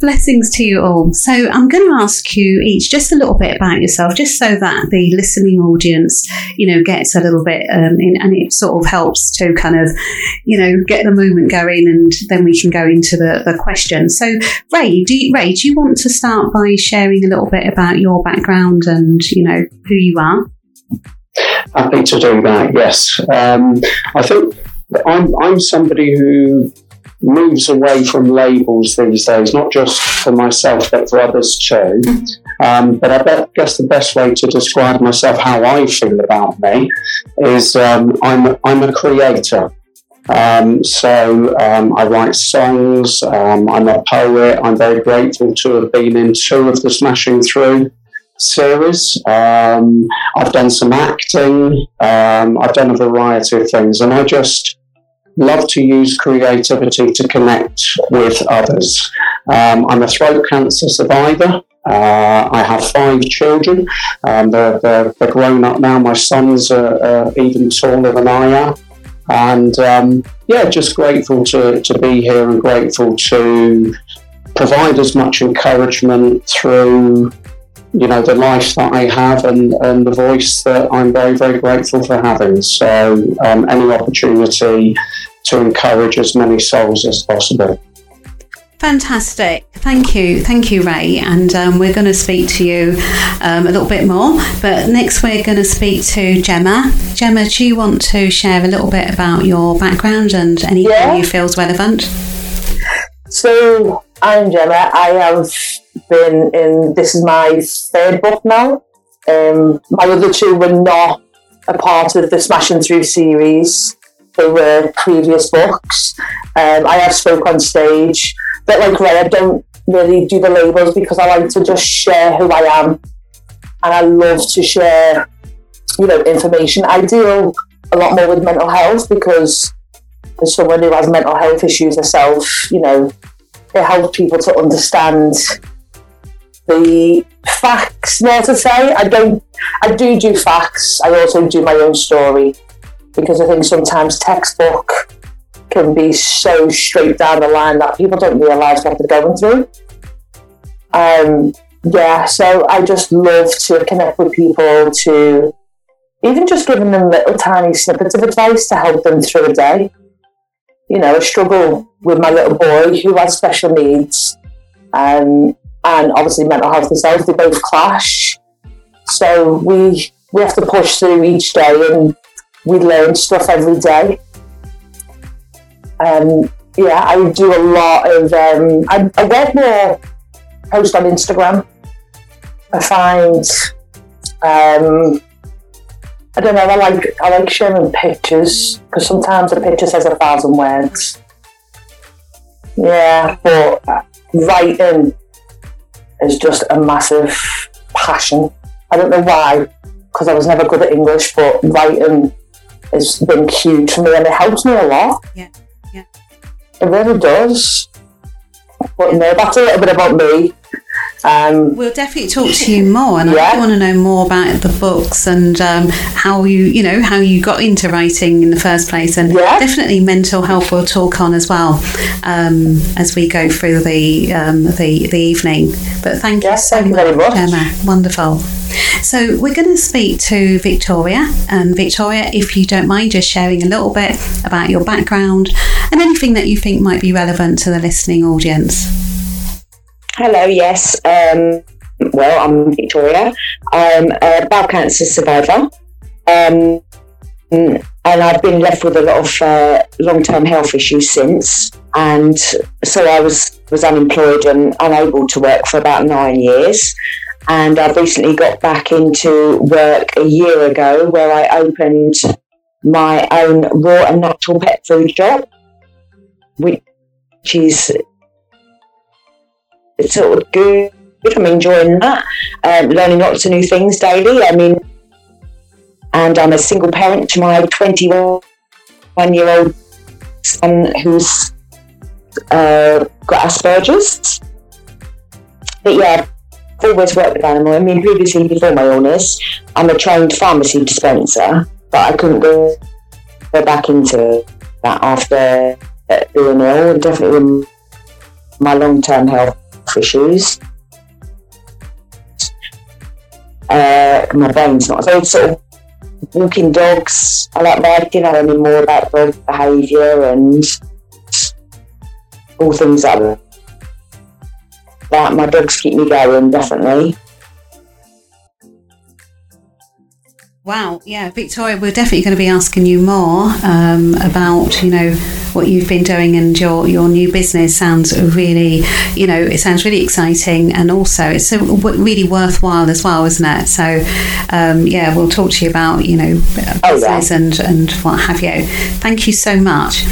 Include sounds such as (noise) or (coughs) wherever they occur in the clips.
Blessings to you all. So, I'm going to ask you each just a little bit about yourself, just so that the listening audience, you know, gets a little bit um, in, and it sort of helps to kind of, you know, get the movement going, and then we can go into the, the questions. So, Ray, do you, Ray, do you want to start by sharing a little bit about your background and you know who you are? Happy to do that. Yes, um, I think I'm I'm somebody who moves away from labels these days, not just for myself, but for others too. Um, but I bet, guess the best way to describe myself, how I feel about me, is um, I'm, I'm a creator. Um, so um, I write songs, um, I'm a poet, I'm very grateful to have been in two of the Smashing Through series. Um, I've done some acting, I've done a variety of things, and I just love to use creativity to connect with others. Um, I'm a throat cancer survivor. Uh, I have five children. Um, they're, they're, they're, grown up now. My sons are, even taller than I am. And um, yeah, just grateful to, to be here and grateful to provide as much encouragement through you know the life that I have and, and the voice that I'm very very grateful for having. So um, any opportunity to encourage as many souls as possible. Fantastic. Thank you. Thank you, Ray. And um, we're going to speak to you um, a little bit more. But next, we're going to speak to Gemma. Gemma, do you want to share a little bit about your background and anything yeah. you feel is relevant? So, I'm Gemma. I have been in, this is my third book now. Um, my other two were not a part of the Smashing Through series they were previous books. Um, I have spoke on stage, but like Ray, I don't really do the labels because I like to just share who I am, and I love to share, you know, information. I deal a lot more with mental health because as someone who has mental health issues herself, you know, it helps people to understand the facts, not to say. I don't, I do do facts. I also do my own story because I think sometimes textbook can be so straight down the line that people don't realise what they're going through. Um, yeah, so I just love to connect with people to even just giving them little tiny snippets of advice to help them through a day. You know, a struggle with my little boy who has special needs um, and obviously mental health itself, they both clash. So we we have to push through each day and we learn stuff every day. Um, yeah, I do a lot of. Um, I, I get more post on Instagram. I find. Um, I don't know. I like I like sharing pictures because sometimes a picture says a thousand words. Yeah, but writing is just a massive passion. I don't know why, because I was never good at English, but writing has been huge for me and it helps me a lot. Yeah, yeah. It really does. But no, that's a little bit about me. Um, we'll definitely talk to you more, and yeah. I want to know more about the books and um, how you, you know, how you got into writing in the first place, and yeah. definitely mental health. We'll talk on as well um, as we go through the um, the, the evening. But thank you so thank much, you much, Emma. Wonderful. So we're going to speak to Victoria, and Victoria, if you don't mind, just sharing a little bit about your background and anything that you think might be relevant to the listening audience. Hello, yes. Um, well, I'm Victoria. I'm a bowel cancer survivor. Um, and I've been left with a lot of uh, long-term health issues since, and so I was was unemployed and unable to work for about nine years. And I've recently got back into work a year ago, where I opened my own raw and natural pet food shop, which is it's sort of good. I'm enjoying that, um, learning lots of new things daily. I mean, and I'm a single parent to my 21 year old son who's uh, got Asperger's. But yeah, I've always worked with animals. I mean, previously, before my illness, I'm a trained pharmacy dispenser, but I couldn't go, go back into that after being ill, and definitely my long term health issues. Uh, my brain's not so sort of walking dogs. I like writing. I learning more about dog behaviour and all things like that. My dogs keep me going, definitely. Wow, yeah, Victoria, we're definitely going to be asking you more um, about, you know, what you've been doing and your, your new business sounds really, you know, it sounds really exciting and also it's a, really worthwhile as well, isn't it? So, um, yeah, we'll talk to you about, you know, business oh, yeah. and, and what have you. Thank you so much.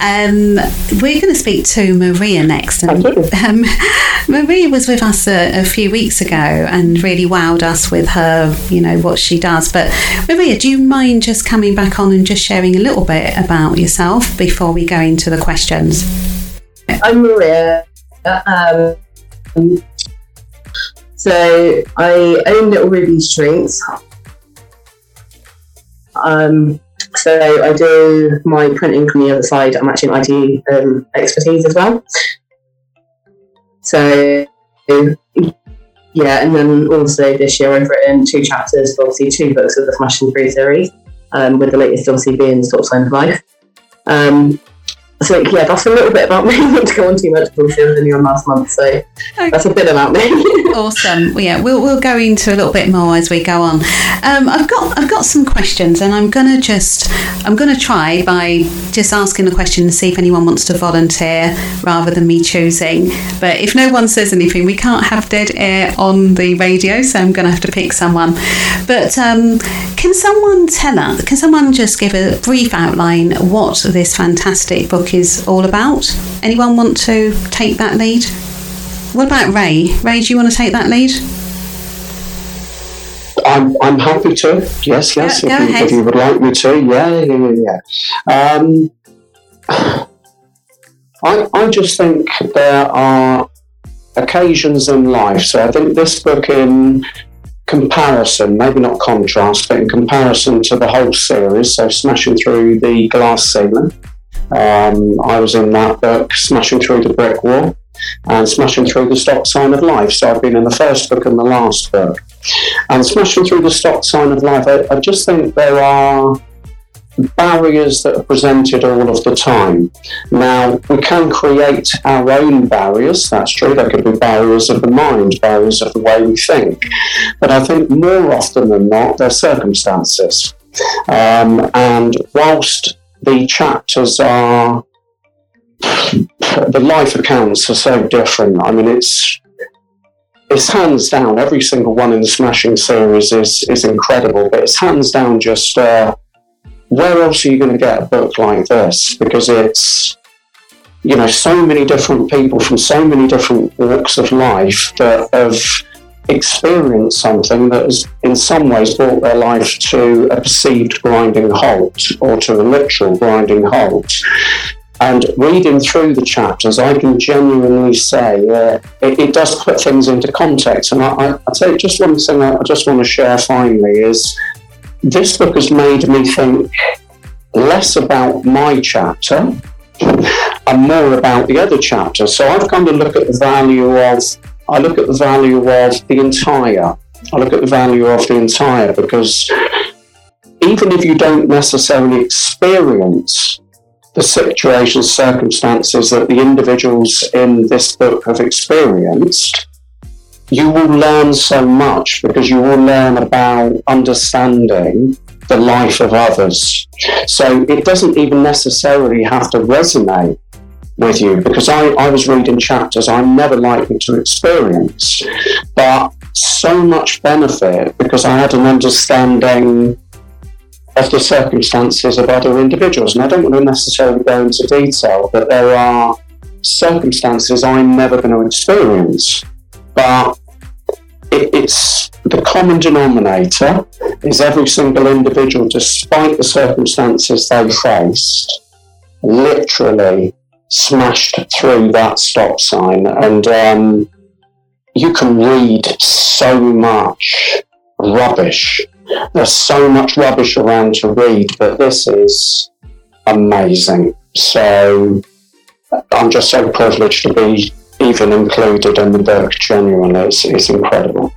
Um, we're going to speak to Maria next. And, um, (laughs) Maria was with us a, a few weeks ago and really wowed us with her, you know, what she does. But Maria, do you mind just coming back on and just sharing a little bit about yourself before we go into the questions? I'm Maria. Um, so I own Little Ruby's Drinks. Um, so I do my printing on the other side. I'm actually an IT um, expertise as well. So yeah, and then also this year I've written two chapters, obviously two books of the Smashing Through series, um, with the latest obviously being Stop Sign of Life. Um, so yeah, that's a little bit about (laughs) me. I not to go on too much because it was only on last month, so okay. that's a bit about me. (laughs) awesome. Yeah, we'll we'll go into a little bit more as we go on. Um, I've got I've got some questions, and I'm gonna just I'm gonna try by just asking the question and see if anyone wants to volunteer rather than me choosing. But if no one says anything, we can't have dead air on the radio, so I'm gonna have to pick someone. But um, can someone tell us? Can someone just give a brief outline what this fantastic book is all about. Anyone want to take that lead? What about Ray? Ray, do you want to take that lead? I'm, I'm happy to. Yes, yes. Go, if, go you, if, you, would like me to, yeah, yeah, yeah. yeah. Um, (sighs) I, I just think there are occasions in life. So I think this book, in comparison, maybe not contrast, but in comparison to the whole series, so smashing through the glass ceiling, um, I was in that book, Smashing Through the Brick Wall and Smashing Through the Stop Sign of Life. So I've been in the first book and the last book. And Smashing Through the Stop Sign of Life, I, I just think there are barriers that are presented all of the time. Now, we can create our own barriers, that's true. There could be barriers of the mind, barriers of the way we think. But I think more often than not, they're circumstances. Um, and whilst the chapters are the life accounts are so different. I mean, it's it's hands down. Every single one in the Smashing series is is incredible, but it's hands down just uh, where else are you going to get a book like this? Because it's you know so many different people from so many different walks of life that have experienced something that has in some ways brought their life to a perceived grinding halt or to a literal grinding halt. And reading through the chapters, I can genuinely say uh, it, it, does put things into context. And I, I, I'd say just one thing I just want to share finally is this book has made me think less about my chapter and more about the other chapters. So I've come to look at the value of I look at the value of the entire. I look at the value of the entire because even if you don't necessarily experience the situations, circumstances that the individuals in this book have experienced, you will learn so much because you will learn about understanding the life of others. So it doesn't even necessarily have to resonate with you because I, I was reading chapters I'm never likely to experience, but so much benefit because I had an understanding of the circumstances of other individuals. And I don't want to necessarily go into detail, but there are circumstances I'm never going to experience. But it, it's the common denominator is every single individual, despite the circumstances they faced, literally smashed through that stop sign, and um, you can read so much rubbish. There's so much rubbish around to read, but this is amazing. So I'm just so privileged to be even included in the book. Genuinely, it's, it's incredible.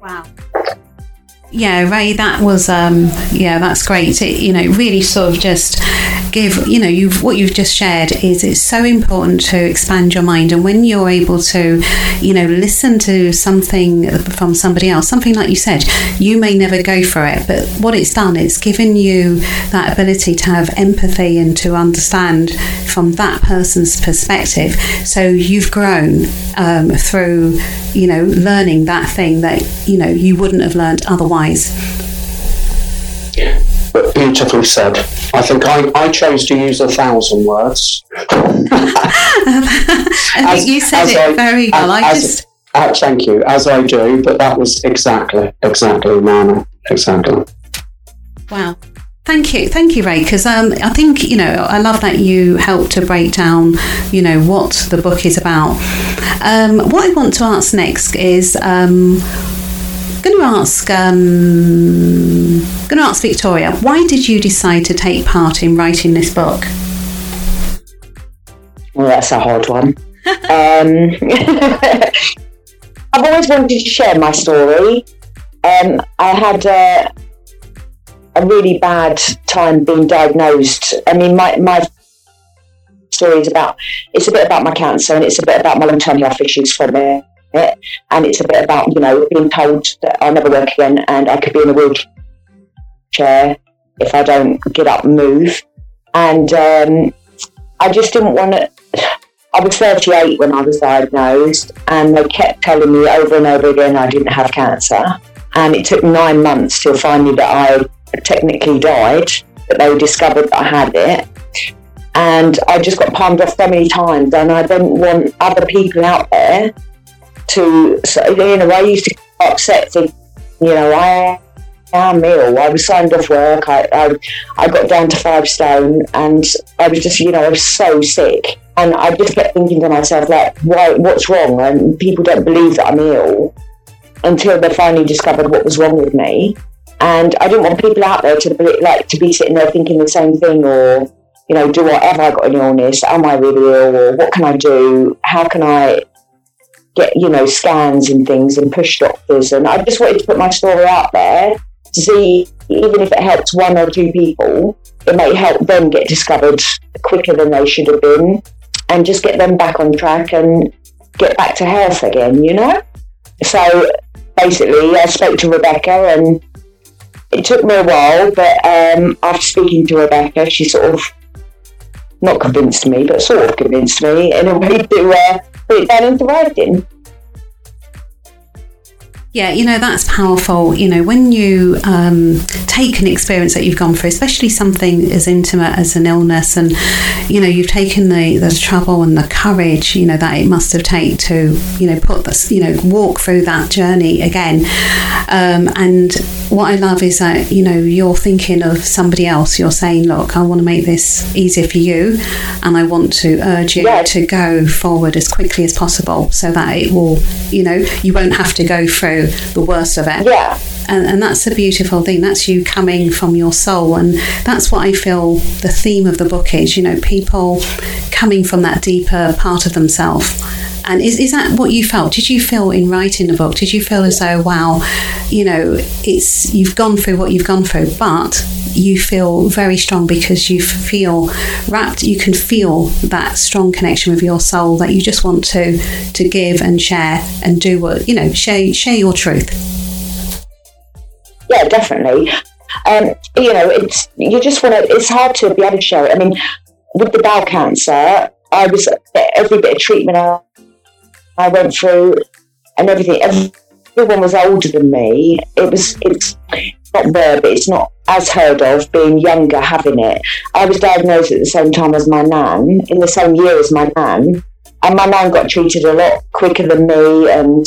Wow. Yeah, Ray, that was um, yeah, that's great. It, you know, really sort of just give you know you've what you've just shared is it's so important to expand your mind and when you're able to you know listen to something from somebody else something like you said you may never go for it but what it's done it's given you that ability to have empathy and to understand from that person's perspective so you've grown um, through you know learning that thing that you know you wouldn't have learned otherwise but beautifully said. I think I, I chose to use a thousand words. (laughs) I think you said it I, very well. As, I just. Uh, thank you, as I do, but that was exactly, exactly, Nana, exactly. Wow. Thank you, thank you, Ray. Because um, I think you know, I love that you helped to break down, you know, what the book is about. Um, what I want to ask next is, um, going to ask um, going to ask Victoria, why did you decide to take part in writing this book? Well, that's a hard one. um, (laughs) I've always wanted to share my story. Um, I had a, a really bad time being diagnosed. I mean, my, my story is about, it's a bit about my cancer and it's a bit about my long term health issues from it. And it's a bit about, you know, being told that I'll never work again and I could be in a wheelchair if I don't get up and move. And um, I just didn't want to. (sighs) I was 38 when I was diagnosed, and they kept telling me over and over again I didn't have cancer. And it took nine months till finally that I technically died, but they discovered that I had it. And I just got palmed off so many times, and I didn't want other people out there to, so, you know, I used to get upset thinking, you know, I am ill. I was signed off work. I, I, I got down to five stone and I was just, you know, I was so sick. And I just kept thinking to myself, like, why, what's wrong? And people don't believe that I'm ill until they finally discovered what was wrong with me. And I didn't want people out there to be, like to be sitting there thinking the same thing, or you know, do I have I got an illness? Am I really ill? Or what can I do? How can I get you know scans and things and push doctors and I just wanted to put my story out there to see even if it helps one or two people it may help them get discovered quicker than they should have been and just get them back on track and get back to health again you know so basically I spoke to Rebecca and it took me a while but um, after speaking to Rebecca she sort of not convinced me but sort of convinced me in a way (laughs) to uh, put it down into writing. Yeah, you know, that's powerful. You know, when you um, take an experience that you've gone through, especially something as intimate as an illness, and, you know, you've taken the, the trouble and the courage, you know, that it must have taken to, you know, put this, you know, walk through that journey again. Um, and what I love is that, you know, you're thinking of somebody else. You're saying, look, I want to make this easier for you, and I want to urge you yeah. to go forward as quickly as possible so that it will, you know, you won't have to go through the worst of it. Yeah. And, and that's a beautiful thing. That's you coming from your soul. And that's what I feel the theme of the book is, you know, people coming from that deeper part of themselves. And is, is that what you felt? Did you feel in writing the book? Did you feel as though, wow, you know, it's you've gone through what you've gone through, but you feel very strong because you feel wrapped you can feel that strong connection with your soul that you just want to to give and share and do what you know share share your truth yeah definitely um, you know it's you just want to it's hard to be able to share it i mean with the bowel cancer i was every bit of treatment i, I went through and everything everyone was older than me it was it's not there, but it's not as heard of being younger having it. I was diagnosed at the same time as my nan, in the same year as my nan, and my nan got treated a lot quicker than me and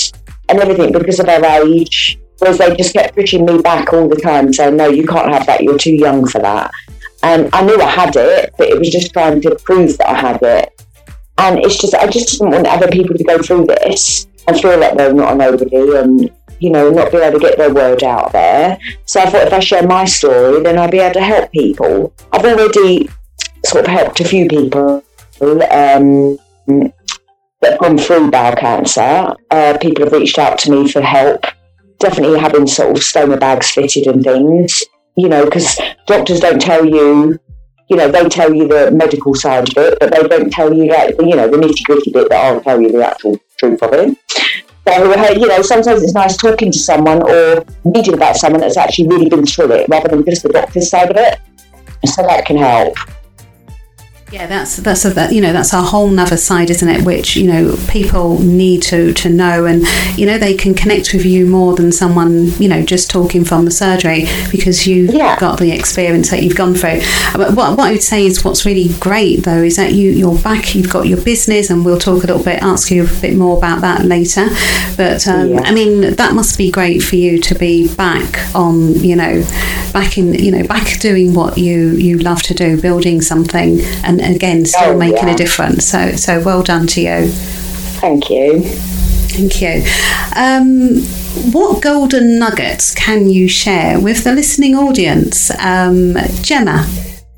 and everything because of her age. Whereas they just kept pushing me back all the time, saying, "No, you can't have that. You're too young for that." And I knew I had it, but it was just trying to prove that I had it. And it's just, I just didn't want other people to go through this and feel like they're not a nobody and you know, not be able to get their word out there. So I thought if I share my story, then I'll be able to help people. I've already sort of helped a few people. Um, that have gone through bowel cancer, uh, people have reached out to me for help. Definitely having sort of stoma bags fitted and things, you know, because doctors don't tell you, you know, they tell you the medical side of it, but they don't tell you that, you know, the nitty gritty bit that I'll tell you the actual truth of it. So, you know, sometimes it's nice talking to someone or reading about someone that's actually really been through it rather than just the doctor's side of it. So that can help. Yeah, that's that's a that, you know that's a whole nother side, isn't it? Which you know people need to to know, and you know they can connect with you more than someone you know just talking from the surgery because you've Yeah. got the experience that you've gone through. But what, what I would say is what's really great though is that you you're back, you've got your business, and we'll talk a little bit, ask you a bit more about that later. But um, Yeah. I mean that must be great for you to be back on you know back in you know back doing what you you love to do, building something, and again still Oh, making yeah. a difference. So so well done to you. Thank you. Thank you. Um, what golden nuggets can you share with the listening audience, um, Gemma?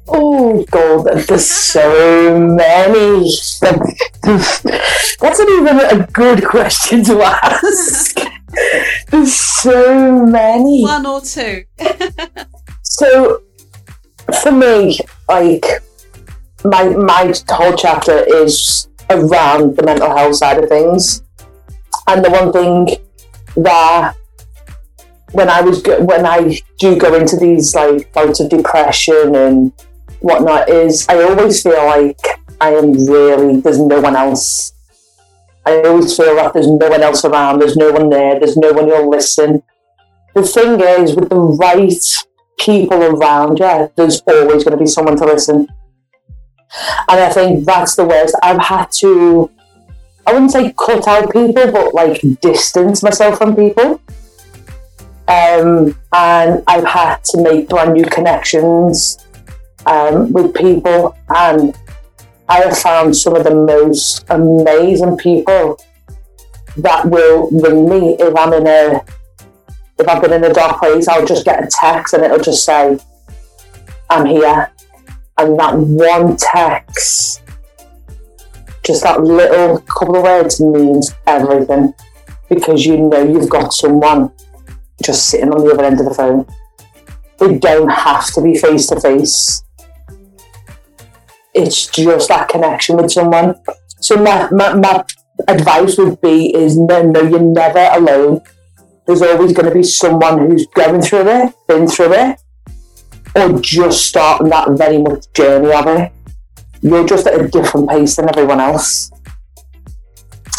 Oh, God, there's so many. (laughs) That's not even a good question to ask. (laughs) There's so many. One or two. (laughs) So, for me, like, my, my whole chapter is around the mental health side of things. And the one thing that when I was when I do go into these like bouts of depression and whatnot is I always feel like I am really there's no one else. I always feel like there's no one else around. There's no one there. There's no one who'll listen. The thing is, with the right people around you, there's always going to be someone to listen. And I think that's the worst. I've had to, I wouldn't say cut out people, but like distance myself from people. Um, and I've had to make brand new connections um, with people. And I have found some of the most amazing people that will ring me if I'm in a if I've been in a dark place, I'll just get a text and it'll just say, I'm here. And that one text, just that little couple of words means everything because you know you've got someone just sitting on the other end of the phone. They don't have to be face to face. It's just that connection with someone. So my, my, my advice would be is no, no, you're never alone there's always going to be someone who's going through it, been through it, or just starting that very much journey of it. You're just at a different pace than everyone else.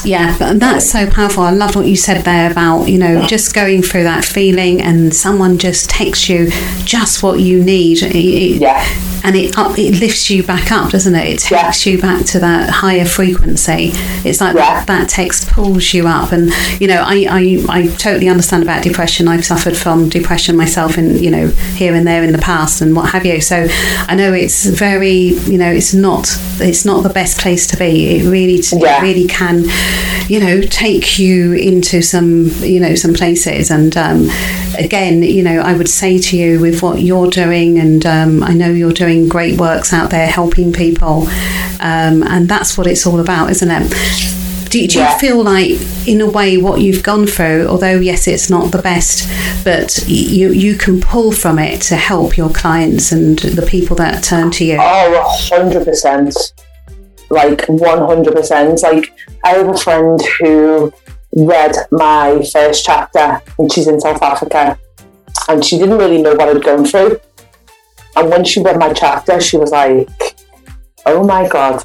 Yeah, that's so powerful. I love what you said there about, you know, just going through that feeling and someone just texts you just what you need. It- Yeah. And it up, it lifts you back up, doesn't it? It Yeah. takes you back to that higher frequency. It's like Yeah. that, that text pulls you up. And, you know, I, I, I totally understand about depression. I've suffered from depression myself and, you know, here and there in the past and what have you. So I know it's very, you know, it's not, it's not the best place to be. It really, Yeah. it really can, you know, take you into some, you know, some places. And um, again, you know, I would say to you with what you're doing, and um, I know you're doing great works out there helping people, um, and that's what it's all about, isn't it? Do, do Yeah. you feel like, in a way, what you've gone through, although yes, it's not the best, but you you can pull from it to help your clients and the people that turn to you? Oh, 100%. Like, 100%. Like, I have a friend who read my first chapter, and she's in South Africa, and she didn't really know what I'd gone through. And when she read my chapter, she was like, oh my God,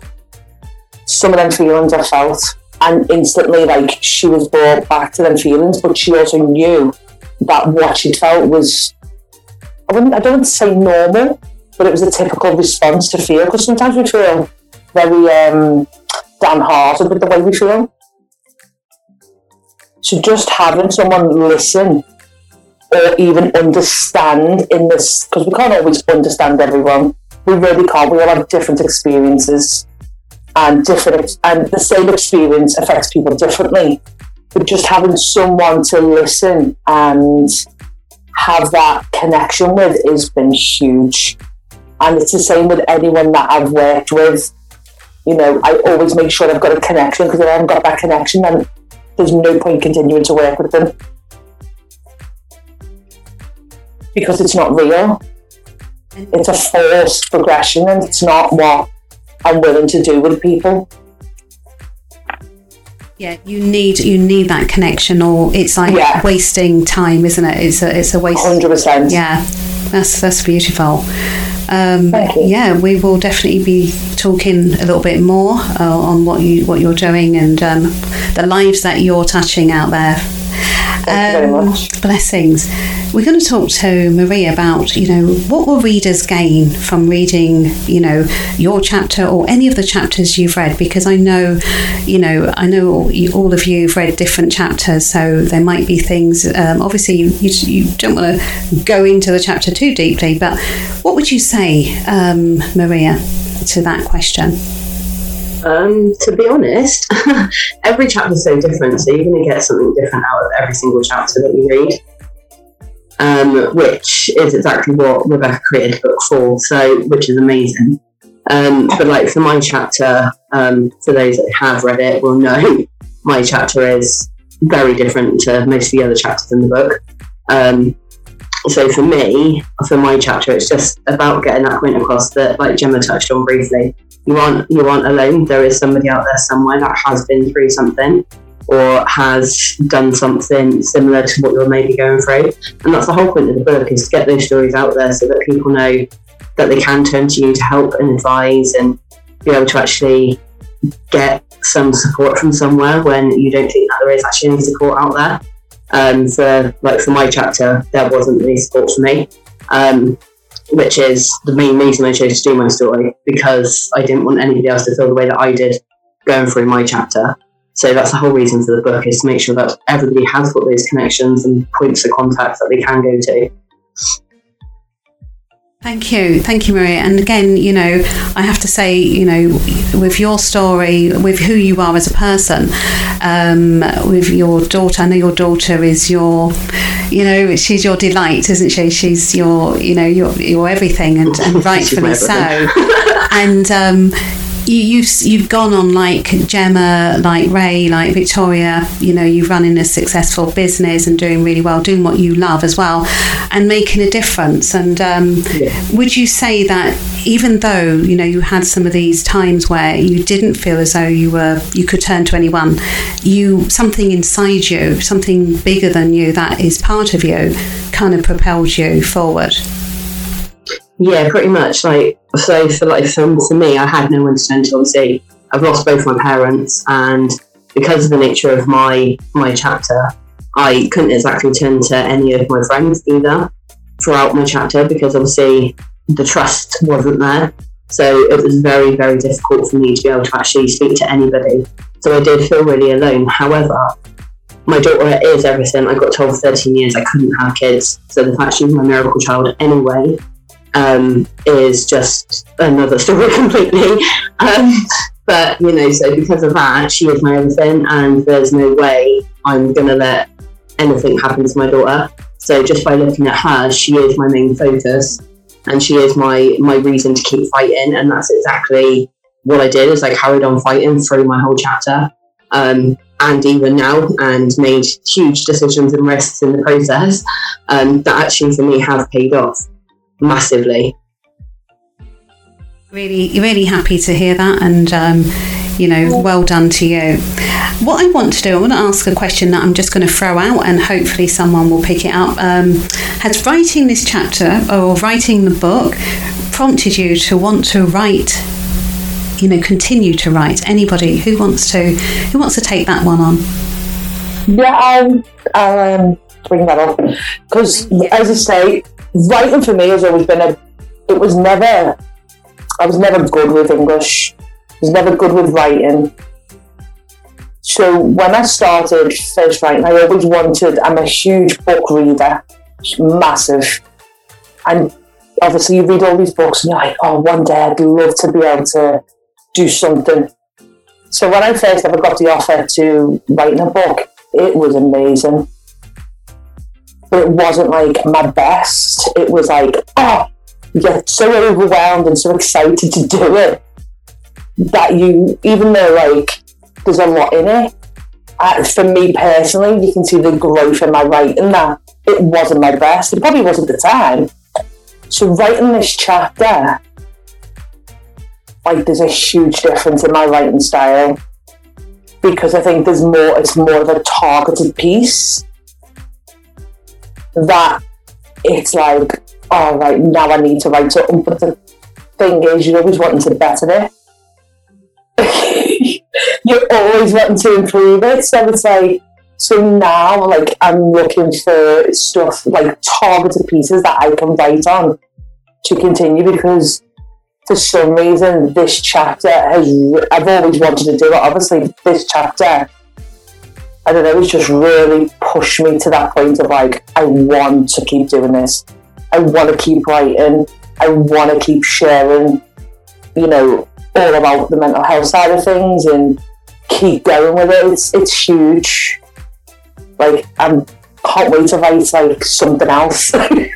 some of them feelings I felt. And instantly, like, she was brought back to them feelings, but she also knew that what she'd felt was, I, wouldn't, I don't want to say normal, but it was a typical response to feel because sometimes we feel very um, downhearted with the way we feel. So just having someone listen or even understand in this, because we can't always understand everyone. We really can't. We all have different experiences, and different, and the same experience affects people differently. But just having someone to listen and have that connection with has been huge. And it's the same with anyone that I've worked with. You know, I always make sure I've got a connection because if I haven't got that connection, then there's no point continuing to work with them because it's not real. It's a forced progression, and it's not what I'm willing to do with people. Yeah, you need you need that connection, or it's like Yeah. wasting time, isn't it? It's a it's a waste. Hundred percent. Yeah, that's that's beautiful. Um, Thank you. yeah, we will definitely be talking a little bit more uh, on what you what you're doing and um, the lives that you're touching out there. Thank you very Um, much. Blessings. We're going to talk to Marie about, you know, what will readers gain from reading, you know, your chapter or any of the chapters you've read? Because I know, you know, I know you, all of you have read different chapters, so there might be things. Um, obviously, you, you don't want to go into the chapter too deeply, but what would you say, um, Maria, to that question? Um, to be honest, (laughs) every chapter is so different, so you're going to get something different out of every single chapter that you read. Um, which is exactly what Rebecca created the book for, so which is amazing. Um, but like for my chapter, um, for those that have read it will know (laughs) my chapter is very different to most of the other chapters in the book. Um, so for me, for my chapter, it's just about getting that point across that, like Gemma touched on briefly, you aren't you aren't alone. There is somebody out there somewhere that has been through something or has done something similar to what you're maybe going through. And that's the whole point of the book is to get those stories out there so that people know that they can turn to you to help and advise and be able to actually get some support from somewhere when you don't think that there is actually any support out there. Um, for like for my chapter, there wasn't any support for me. Um, which is the main reason I chose to do my story because I didn't want anybody else to feel the way that I did going through my chapter. So that's the whole reason for the book is to make sure that everybody has got those connections and points of contact that they can go to. Thank you. Thank you, Maria. And again, you know, I have to say, you know, with your story, with who you are as a person, um, with your daughter, I know your daughter is your, you know, she's your delight, isn't she? She's your, you know, your, your everything and, and (laughs) rightfully so. (laughs) and, um, you, you've you've gone on like Gemma, like Ray, like Victoria. You know, you've running a successful business and doing really well, doing what you love as well, and making a difference. And um, would you say that even though you know you had some of these times where you didn't feel as though you were you could turn to anyone, you something inside you, something bigger than you that is part of you, kind of propelled you forward. Yeah, pretty much. Like so, for like for, for me, I had no one to turn to. Obviously, I've lost both my parents, and because of the nature of my my chapter, I couldn't exactly turn to any of my friends either throughout my chapter because obviously the trust wasn't there. So it was very very difficult for me to be able to actually speak to anybody. So I did feel really alone. However, my daughter is everything. I got told for 13 years I couldn't have kids. So the fact she's my miracle child anyway um, is just another story (laughs) completely. Um, but you know, so because of that, she is my everything, and there's no way I'm gonna let anything happen to my daughter. So just by looking at her, she is my main focus, and she is my my reason to keep fighting, and that's exactly what I did. Is I carried on fighting through my whole chapter. Um, and even now, and made huge decisions and risks in the process um, that actually for me have paid off massively. Really, really happy to hear that, and um, you know, well done to you. What I want to do, I want to ask a question that I'm just going to throw out, and hopefully someone will pick it up. Um, has writing this chapter or writing the book prompted you to want to write? You know, continue to write. Anybody who wants to, who wants to take that one on? Yeah, I'll, I'll um, bring that up because, as I say, writing for me has always been a. It was never. I was never good with English. I was never good with writing. So when I started first writing, I always wanted. I'm a huge book reader, massive, and obviously you read all these books and you're like, oh, one day I'd love to be able to do something. So when I first ever got the offer to writing a book, it was amazing. But it wasn't like my best. It was like, oh, you get so overwhelmed and so excited to do it that you, even though like there's a lot in it, uh, for me personally, you can see the growth in my writing that it wasn't my best. It probably wasn't the time. So writing this chapter, like there's a huge difference in my writing style because I think there's more. It's more of a targeted piece that it's like, all oh, right, now I need to write something. But the thing is, you're always wanting to better it. (laughs) you're always wanting to improve it. So it's like, so now, like, I'm looking for stuff like targeted pieces that I can write on to continue because for some reason this chapter has. I've always wanted to do it. Obviously, this chapter I don't know, it's just really pushed me to that point of like, I want to keep doing this. I want to keep writing. I want to keep sharing, you know, all about the mental health side of things and keep going with it. It's it's huge. Like I'm can't wait to write like something else. (laughs) I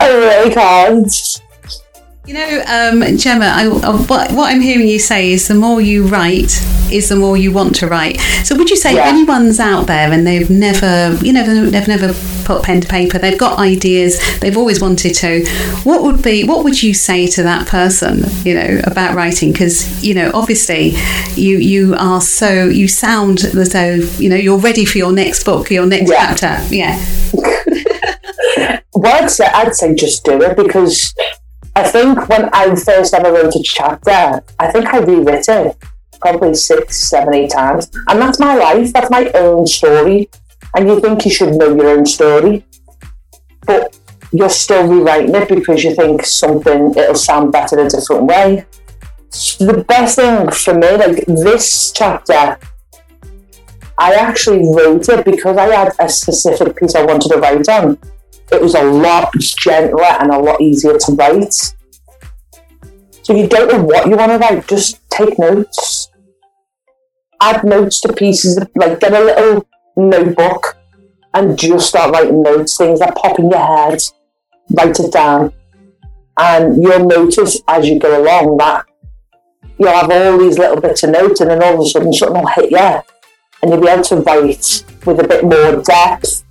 really can't. You know, um, Gemma, I, I, what, what, I'm hearing you say is the more you write, is the more you want to write. So, would you say yeah. anyone's out there and they've never, you know, they've never put pen to paper, they've got ideas, they've always wanted to, what would be, what would you say to that person, you know, about writing? Because, you know, obviously, you you are so, you sound as though, you know, you're ready for your next book, your next yeah. chapter. Yeah. (laughs) well, I'd say, I'd say just do it because I think when I first ever wrote a chapter, I think I rewrote it probably six, seven, eight times. And that's my life, that's my own story. And you think you should know your own story, but you're still rewriting it because you think something, it'll sound better a different way. The best thing for me, like this chapter, I actually wrote it because I had a specific piece I wanted to write on it was a lot gentler and a lot easier to write. So if you don't know what you want to write, just take notes. Add notes to pieces, like get a little notebook and just start writing notes, things that pop in your head, write it down. And you'll notice as you go along that you'll have all these little bits of notes and then all of a sudden something will hit you and you'll be able to write with a bit more depth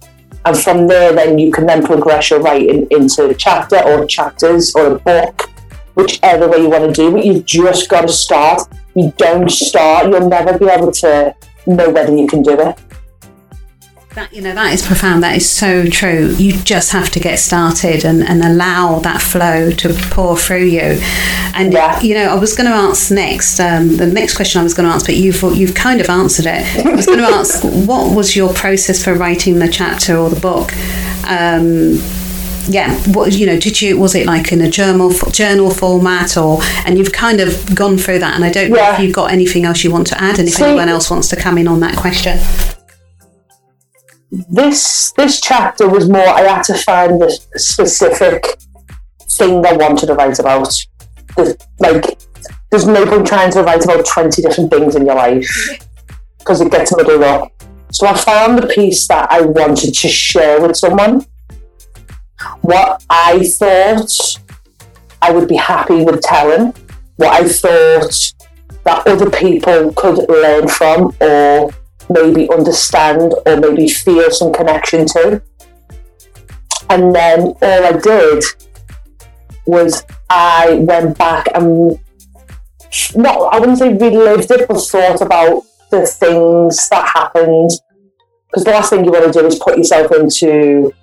and from there then you can then progress your writing into a chapter or chapters or a book whichever way you want to do it. You've just got to start. You don't start you'll never be able to know whether you can do it that you know that is profound. That is so true. You just have to get started and, and allow that flow to pour through you. And yeah. you know I was going to ask next um, the next question I was going to ask but you've you've kind of answered it. I was going to ask (laughs) what was your process for writing the chapter or the book? Um, yeah what you know did you was it like in a journal journal format or and you've kind of gone through that and I don't yeah. know if you've got anything else you want to add and if See, anyone else wants to come in on that question this this chapter was more I had to find the specific thing I wanted to write about. The, like, there's no point trying to write about 20 different things in your life (laughs) because it gets muddled up. So I found the piece that I wanted to share with someone. What I thought I would be happy with telling, what I thought that other people could learn from or maybe understand or maybe feel some connection to. And then all I did was I went back and not I wouldn't say relived it, but thought about the things that happened. Because the last thing you want to do is put yourself into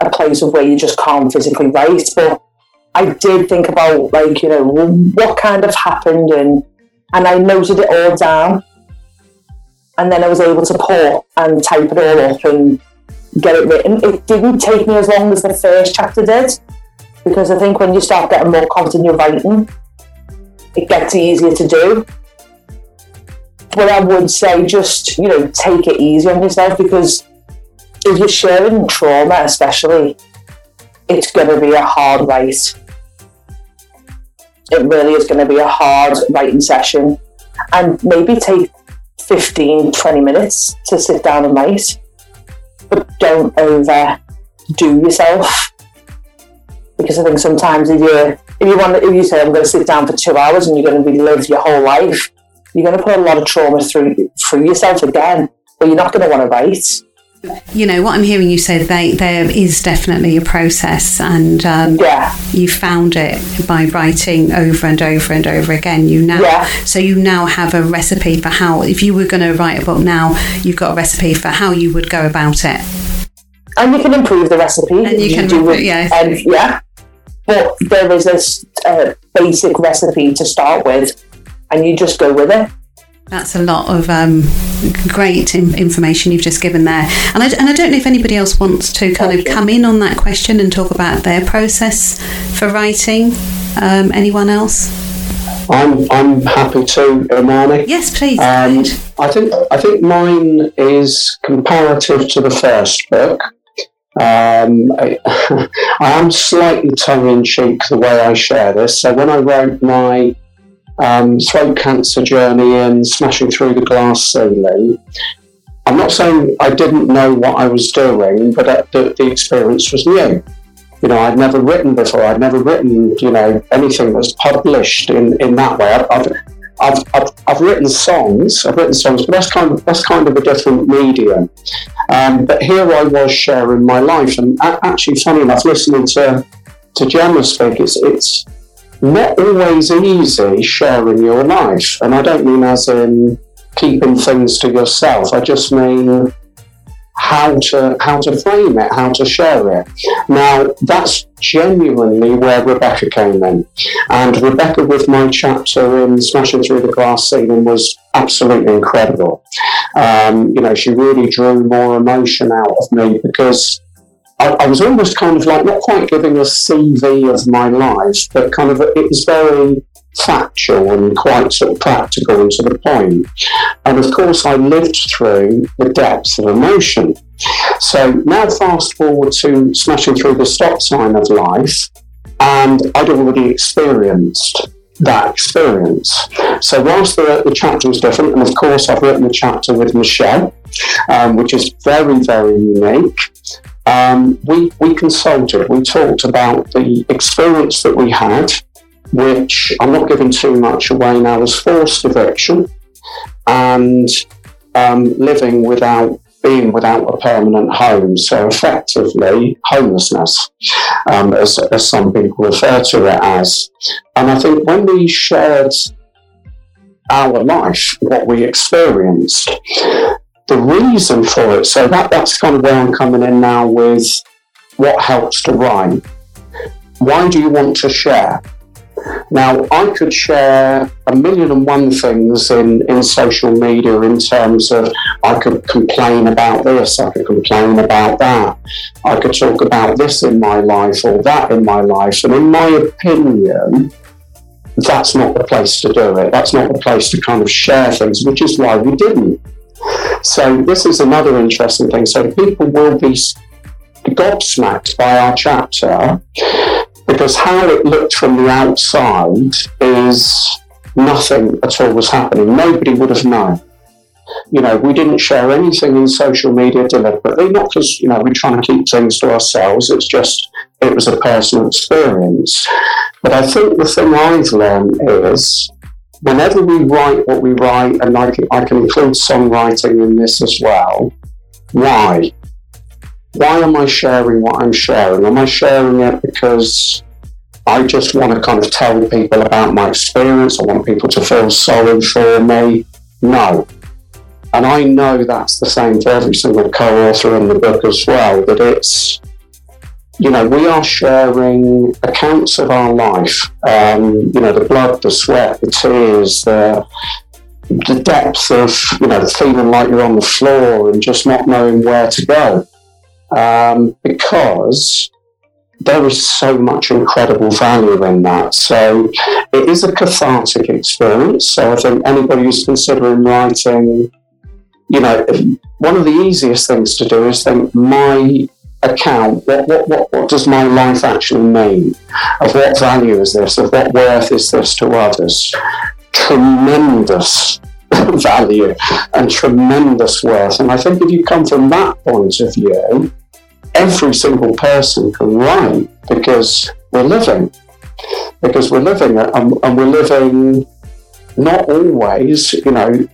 a place of where you just can't physically write. But I did think about like, you know, what kind of happened and and I noted it all down and then I was able to put and type it all up and get it written. It didn't take me as long as the first chapter did because I think when you start getting more confident in your writing, it gets easier to do. But I would say just, you know, take it easy on yourself because if you're sharing trauma, especially, it's going to be a hard write. It really is going to be a hard writing session. And maybe take 15, 20 minutes to sit down and write, but don't overdo yourself. Because I think sometimes if you if you want, if you say I'm going to sit down for two hours and you're going to relive your whole life, you're going to put a lot of trauma through through yourself again. But you're not going to want to write. You know what I'm hearing you say. They, there is definitely a process, and um, Yeah, you found it by writing over and over and over again. You now, Yeah. so you now have a recipe for how. If you were going to write a book now, you've got a recipe for how you would go about it. and you can improve the recipe. And you can- do it, yeah. and yeah. But there is this uh, basic recipe to start with, and you just go with it. That's a lot of um, great in- information you've just given there, and I, and I don't know if anybody else wants to kind Thank of you. come in on that question and talk about their process for writing. Um, anyone else? I'm I'm happy to, Imani. Yes, please. Um. I think I think mine is comparative to the first book. Um, I, (laughs) I am slightly tongue in cheek the way I share this. So when I wrote my um, throat cancer journey and smashing through the glass ceiling, I'm not saying I didn't know what I was doing, but uh, the, the experience was new. You know, I'd never written before. I'd never written, you know, anything that's published in, in that way. I've, I've, I've, I've, written songs. I've written songs, but that's kind of that's kind of a different medium. Um, but here I was sharing my life, and actually, funny enough, listening to to Gemma speak, it's it's not always easy sharing your life, and I don't mean as in keeping things to yourself. I just mean how to how to frame it, how to share it. Now that's genuinely where Rebecca came in, and Rebecca with my chapter in Smashing Through the Glass Ceiling was absolutely incredible. Um, you know, she really drew more emotion out of me because. I, I was almost kind of like not quite giving a CV of my life, but kind of it was very factual and quite sort of practical and to the point. And of course, I lived through the depth of emotion. So now, fast forward to smashing through the stop sign of life, and I'd already experienced that experience. So, whilst the, the chapter was different, and of course, I've written a chapter with Michelle, um, which is very, very unique. Um, we, we consulted, we talked about the experience that we had, which I'm not giving too much away now, was forced eviction and um, living without being without a permanent home. So effectively, homelessness, um, as, as some people refer to it as. And I think when we shared our life, what we experienced, the reason for it, so that, that's kind of where I'm coming in now with what helps to write. Why do you want to share? Now, I could share a million and one things in, in social media in terms of I could complain about this, I could complain about that, I could talk about this in my life or that in my life. And in my opinion, that's not the place to do it. That's not the place to kind of share things, which is why we didn't. So, this is another interesting thing. So, people will be gobsmacked by our chapter because how it looked from the outside is nothing at all was happening. Nobody would have known. You know, we didn't share anything in social media deliberately, not because, you know, we're trying to keep things to ourselves. It's just, it was a personal experience. But I think the thing I've learned is whenever we write what we write, and I can, I can include songwriting in this as well, why? why am I sharing what I'm sharing? Am I sharing it because I just want to kind of tell people about my experience? I want people to feel sorry for me? No. And I know that's the same for every single co author in the book as well, that it's, you know, we are sharing accounts of our life, um, you know, the blood, the sweat, the tears, the, the depth of, you know, feeling like you're on the floor and just not knowing where to go um, because there is so much incredible value in that. So it is a cathartic experience. So I think anybody who's considering writing, you know, one of the easiest things to do is think my account, what, what, what, what does my life actually mean? Of what value is this? Of what worth is this to others? Tremendous (laughs) value and tremendous worth. And I think if you come from that point of view, every single person can write because we're living. because we're living uh, and, and we're living not always, you know,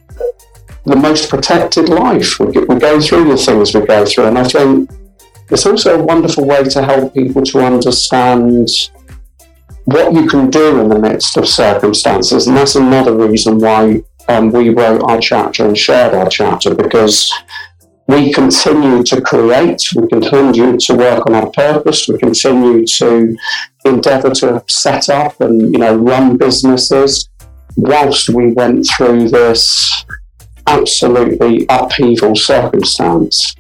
the most protected life. We, we go through the things we go through, and I think it's also a wonderful way to help people to understand what you can do in the midst of circumstances. And that's another reason why um, we wrote our chapter and shared our chapter because we continue to create, we continue to work on our purpose, we continue to endeavour to set up and you know run businesses whilst we went through this absolutely upheaval circumstance.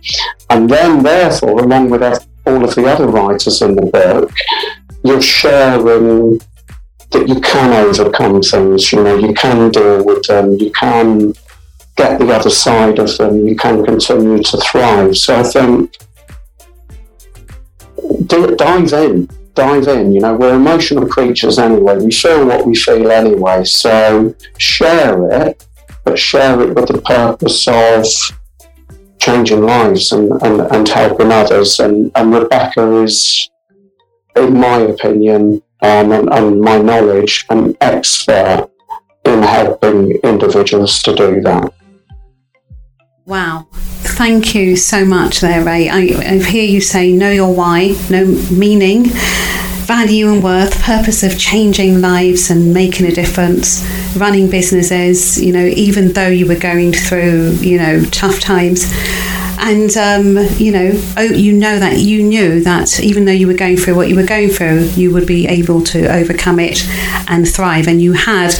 And then, therefore, along with all of the other writers in the book, you're sharing that you can overcome things, you know, you can deal with them, you can get the other side of them, you can continue to thrive. So I think dive in, dive in. You know, we're emotional creatures anyway. We feel what we feel anyway. So share it, but share it with the purpose of changing lives and, and, and helping others. And, and Rebecca is, in my opinion, um, and, and my knowledge, an expert in helping individuals to do that. Wow. Thank you so much there, Ray. I, I hear you say know your why, know meaning, value and worth, purpose of changing lives and making a difference, running businesses, you know, even though you were going through, you know, tough times and um, you know, oh, you know that you knew that even though you were going through what you were going through, you would be able to overcome it and thrive. And you had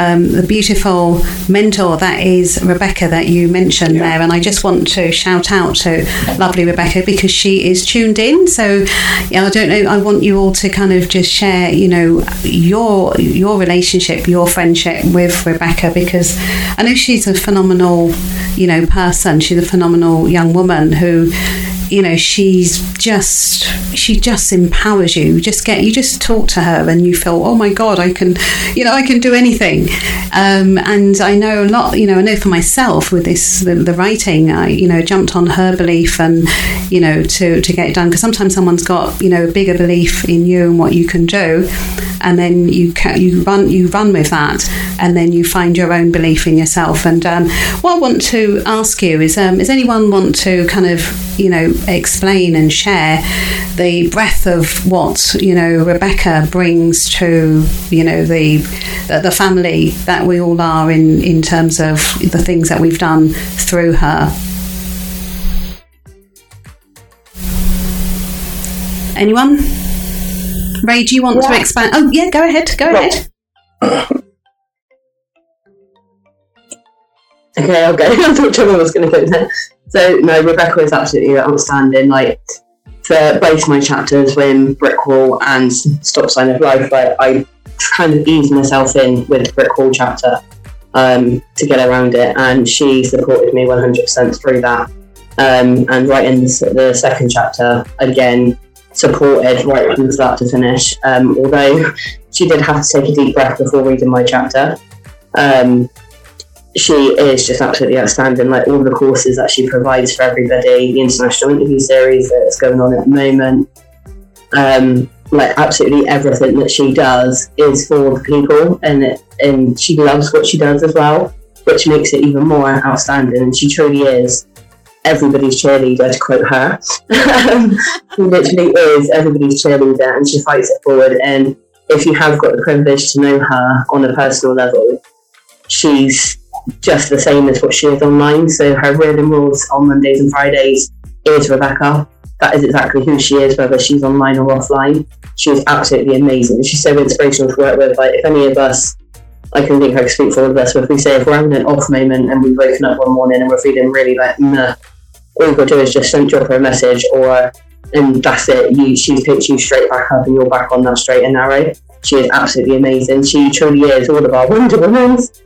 um, the beautiful mentor that is Rebecca that you mentioned yeah. there. And I just want to shout out to lovely Rebecca because she is tuned in. So yeah, I don't know. I want you all to kind of just share, you know, your your relationship, your friendship with Rebecca because I know she's a phenomenal, you know, person. She's a phenomenal young woman who you know she's just she just empowers you. Just get you just talk to her and you feel oh my god i can you know i can do anything. Um, and i know a lot you know i know for myself with this the, the writing i you know jumped on her belief and you know to to get it done. Because sometimes someone's got you know a bigger belief in you and what you can do and then you you run you run with that and then you find your own belief in yourself and um, what i want to ask you is um, does anyone want to kind of you know explain and share the breadth of what you know Rebecca brings to you know the the family that we all are in in terms of the things that we've done through her. Anyone? Ray, do you want yeah. to expand? Oh, yeah, go ahead. Go ahead. (coughs) okay, I'll go. (laughs) I thought Trevor was going to go there. So no, Rebecca is absolutely outstanding. Like for both my chapters, when Brick Wall and Stop Sign of Life, like I kind of eased myself in with Brick Wall chapter um, to get around it, and she supported me 100% through that. Um, and right in the, the, second chapter, again, supported right from start to finish. Um, although she did have to take a deep breath before reading my chapter. Um, she is just absolutely outstanding. Like all the courses that she provides for everybody, the international interview series that's going on at the moment, um, like absolutely everything that she does is for the people, and it, and she loves what she does as well, which makes it even more outstanding. And she truly is everybody's cheerleader, to quote her. Um, she literally is everybody's cheerleader, and she fights it forward. And if you have got the privilege to know her on a personal level, she's just the same as what she is online. So her reading rules on Mondays and Fridays is Rebecca. That is exactly who she is, whether she's online or offline. She is absolutely amazing. She's so inspirational to work with. Like if any of us, I can think I can speak for all of us, but if we say if we're having an off moment and we've woken up one morning and we're feeling really like nah, all you've got to do is just send her a message or and that's it. You she picks you straight back up and you're back on that straight and narrow. She is absolutely amazing. She truly is all of our Wonder Womans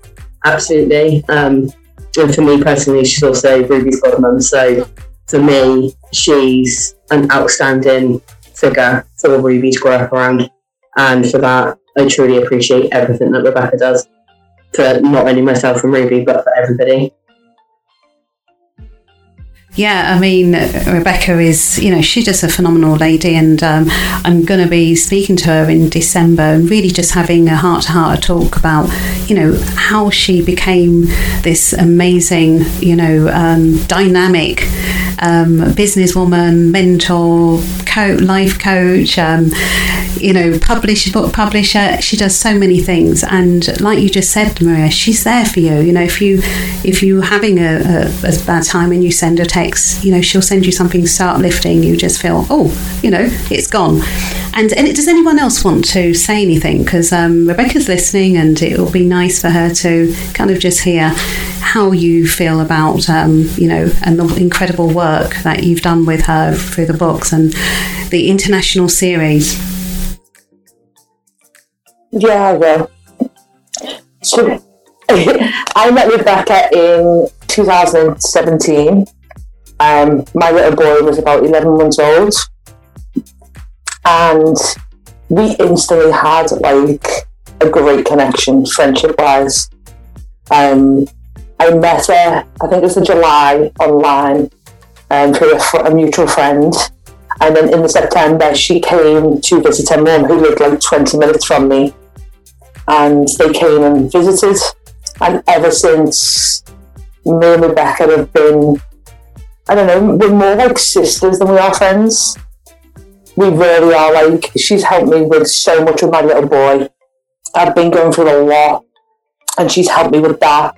absolutely. Um, and for me personally, she's also Ruby's godmum. So for me, she's an outstanding figure for Ruby to grow up around. And for that, I truly appreciate everything that Rebecca does for not only myself and Ruby, but for everybody. Yeah, I mean, Rebecca is, you know, she's just a phenomenal lady, and um, I'm going to be speaking to her in December and really just having a heart to heart talk about, you know, how she became this amazing, you know, um, dynamic um, businesswoman, mentor, coach, life coach, um, you know, publish, book publisher. She does so many things, and like you just said, Maria, she's there for you. You know, if you if you're having a, a, a bad time and you send a text, you know, she'll send you something so uplifting. You just feel, oh, you know, it's gone. And, and does anyone else want to say anything? Because um, Rebecca's listening, and it will be nice for her to kind of just hear how you feel about, um, you know, and the incredible work that you've done with her through the books and the international series. Yeah, I will. So, (laughs) I met Rebecca in 2017. Um, my little boy was about 11 months old. And we instantly had like a great connection, friendship wise. Um, I met her, I think it was in July online um, through a, a mutual friend. And then in the September, she came to visit her mum, who lived like 20 minutes from me. And they came and visited. And ever since, me and Rebecca have been, I don't know, we're more like sisters than we are friends. We really are like, she's helped me with so much with my little boy. I've been going through a lot, and she's helped me with that.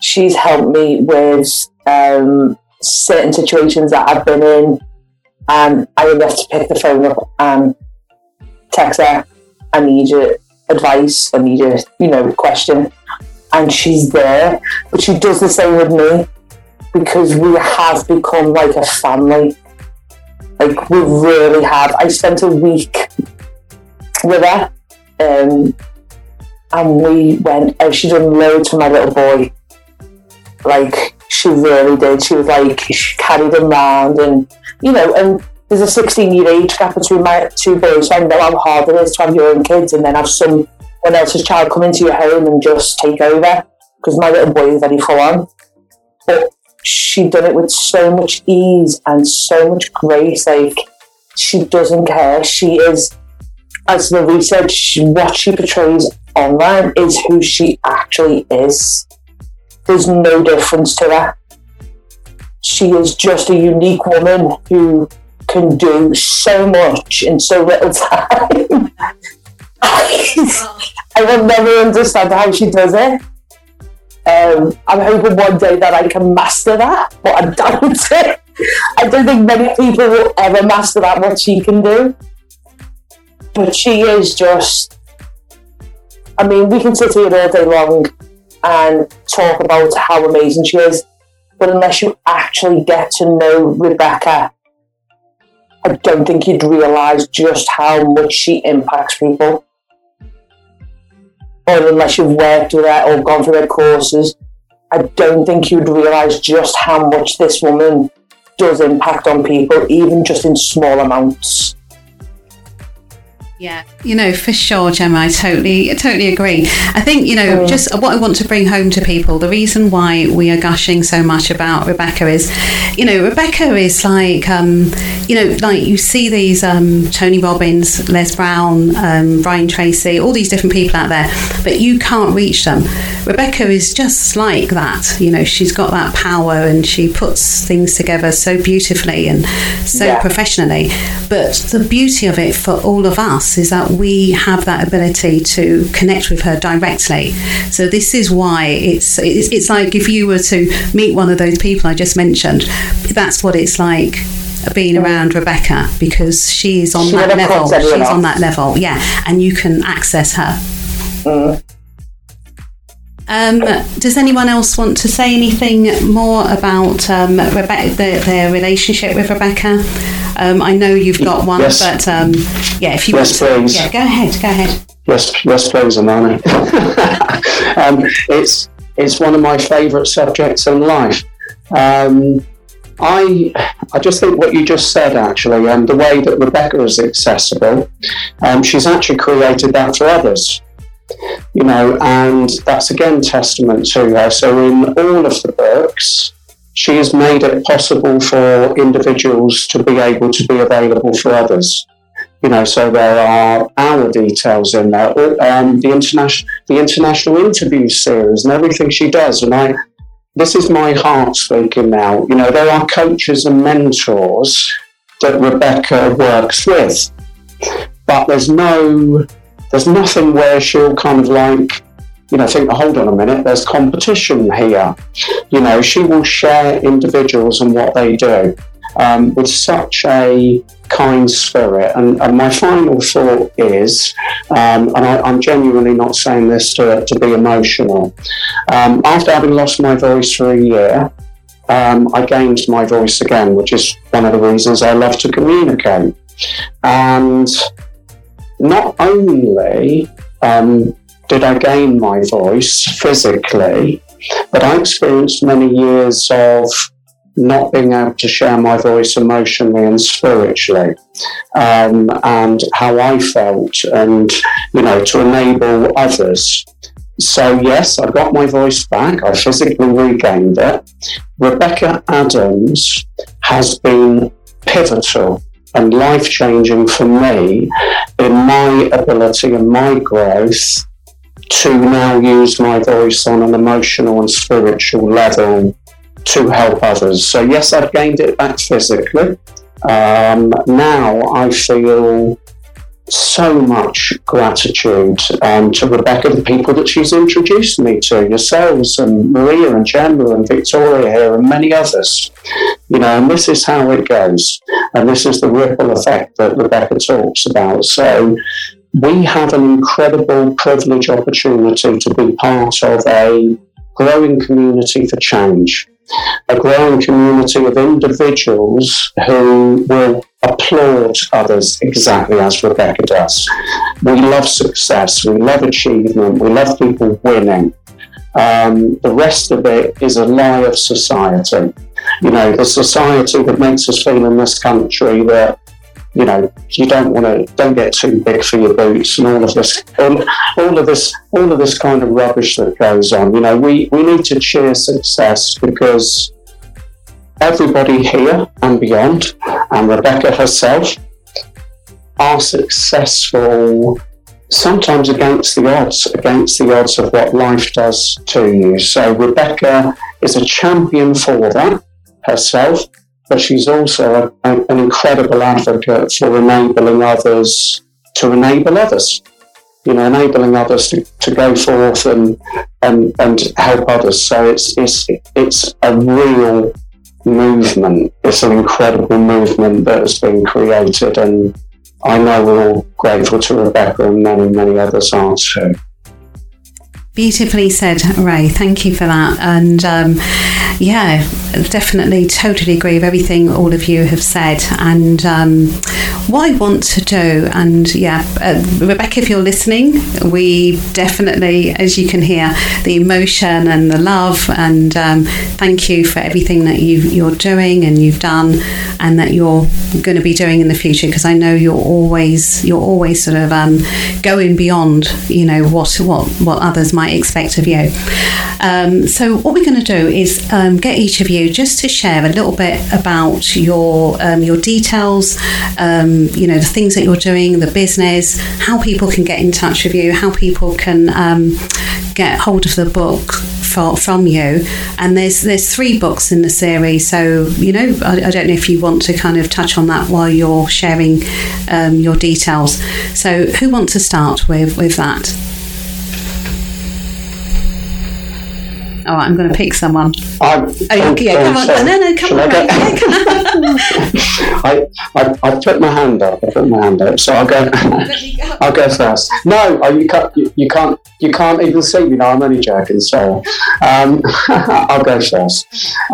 She's helped me with um, certain situations that I've been in, and I only have to pick the phone up and text her. I need your advice. I need your, you know, question. And she's there, but she does the same with me because we have become like a family. Like we really have. I spent a week with her, um, and we went. And she done loads for my little boy. Like she really did. She was like she carried him around, and you know, and there's a 16 year age gap between my two boys. So I know how hard it is to have your own kids and then have someone else's child come into your home and just take over. Because my little boy is very full on, but she done it with so much ease and so much grace. Like she doesn't care. She is, as the research, she, what she portrays online is who she actually is. There's no difference to her. She is just a unique woman who can do so much in so little (laughs) time. I will never understand how she does it. Um, I'm hoping one day that I can master that, but I doubt it. I don't think many people will ever master that what she can do. But she is just. I mean, we can sit here all day long and talk about how amazing she is, but unless you actually get to know Rebecca, I don't think you'd realise just how much she impacts people or unless you've worked with her or gone through her courses, I don't think you'd realise just how much this woman does impact on people, even just in small amounts. Yeah, you know, for sure, Gemma, I totally, totally agree. I think, you know, mm. just what I want to bring home to people, the reason why we are gushing so much about Rebecca is, you know, Rebecca is like, um, you know, like you see these um, Tony Robbins, Les Brown, um, Brian Tracy, all these different people out there, but you can't reach them. Rebecca is just like that. You know, she's got that power and she puts things together so beautifully and so yeah. professionally. But the beauty of it for all of us is that we have that ability to connect with her directly. So this is why it's it's, it's like if you were to meet one of those people I just mentioned, that's what it's like being around Rebecca because she's on she that level. She's on that level, yeah, and you can access her. Mm. Um, does anyone else want to say anything more about um, Rebecca, the, their relationship with Rebecca? Um, I know you've got one, yes. but um, yeah, if you yes, want to, please. yeah, go ahead, go ahead. Yes, yes, please, Imani. (laughs) um, it's it's one of my favourite subjects in life. Um, I I just think what you just said actually, and the way that Rebecca is accessible, um, she's actually created that for others you know, and that's again testament to her. So in all of the books, she has made it possible for individuals to be able to be available for others. You know, so there are our details in there, um, the international the international interview series and everything she does. And I, this is my heart speaking now. You know, there are coaches and mentors that Rebecca works with, but there's no, there's nothing where she'll kind of like you know, think, hold on a minute, there's competition here. You know, she will share individuals and what they do um, with such a kind spirit. And, and my final thought is, um, and I, am genuinely not saying this to, to be emotional, um, after having lost my voice for a year, um, I gained my voice again, which is one of the reasons I love to communicate. And not only um, did I gain my voice physically, but I experienced many years of not being able to share my voice emotionally and spiritually, um, and how I felt, and you know, to enable others. So, yes, I got my voice back. I physically regained it. Rebecca Adams has been pivotal and life changing for me in my ability and my growth to now use my voice on an emotional and spiritual level to help others. So, yes, I've gained it back physically. Um, now I feel so much gratitude um, to Rebecca, the people that she's introduced me to, yourselves and Maria and Gemma and Victoria here and many others. You know, and this is how it goes. And this is the ripple effect that Rebecca talks about. So we have an incredible privilege opportunity to be part of a growing community for change, a growing community of individuals who will applaud others exactly as Rebecca does. We love success, we love achievement, we love people winning. Um, the rest of it is a lie of society. You know, the society that makes us feel in this country that you know, you don't want to, don't get too big for your boots and all of this, all, all of this, all of this kind of rubbish that goes on. You know, we, we need to cheer success because everybody here and beyond, and Rebecca herself, are successful sometimes against the odds, against the odds of what life does to you. So Rebecca is a champion for that herself but she's also an incredible advocate for enabling others to enable others. You know, enabling others to, to go forth and, and and help others. So it's it's it's a real movement. It's an incredible movement that has been created, and I know we're all grateful to Rebecca and many many others are too. Beautifully said, Ray. Thank you for that. And um, yeah, definitely, totally agree with everything all of you have said. And um, what I want to do, and yeah, uh, Rebecca, if you're listening, we definitely, as you can hear, the emotion and the love, and um, thank you for everything that you, you're doing and you've done, and that you're going to be doing in the future. Because I know you're always you're always sort of um, going beyond, you know, what what what others might might expect of you. Um, so, what we're going to do is um, get each of you just to share a little bit about your um, your details, um, you know, the things that you're doing, the business, how people can get in touch with you, how people can um, get hold of the book from you. And there's there's three books in the series, so you know, I, I don't know if you want to kind of touch on that while you're sharing um, your details. So, who wants to start with with that? All right, I'm going to pick someone. I'm, oh, yeah, oh, come on. Oh, no, no, come on. Yeah, come on. (laughs) I, I, I put my hand up. I put my hand up. So I'll go. (laughs) I'll go first. No, oh, you can't. You, you, can't. You can't even see me. No, I'm only joking. So um, (laughs) I'll go first.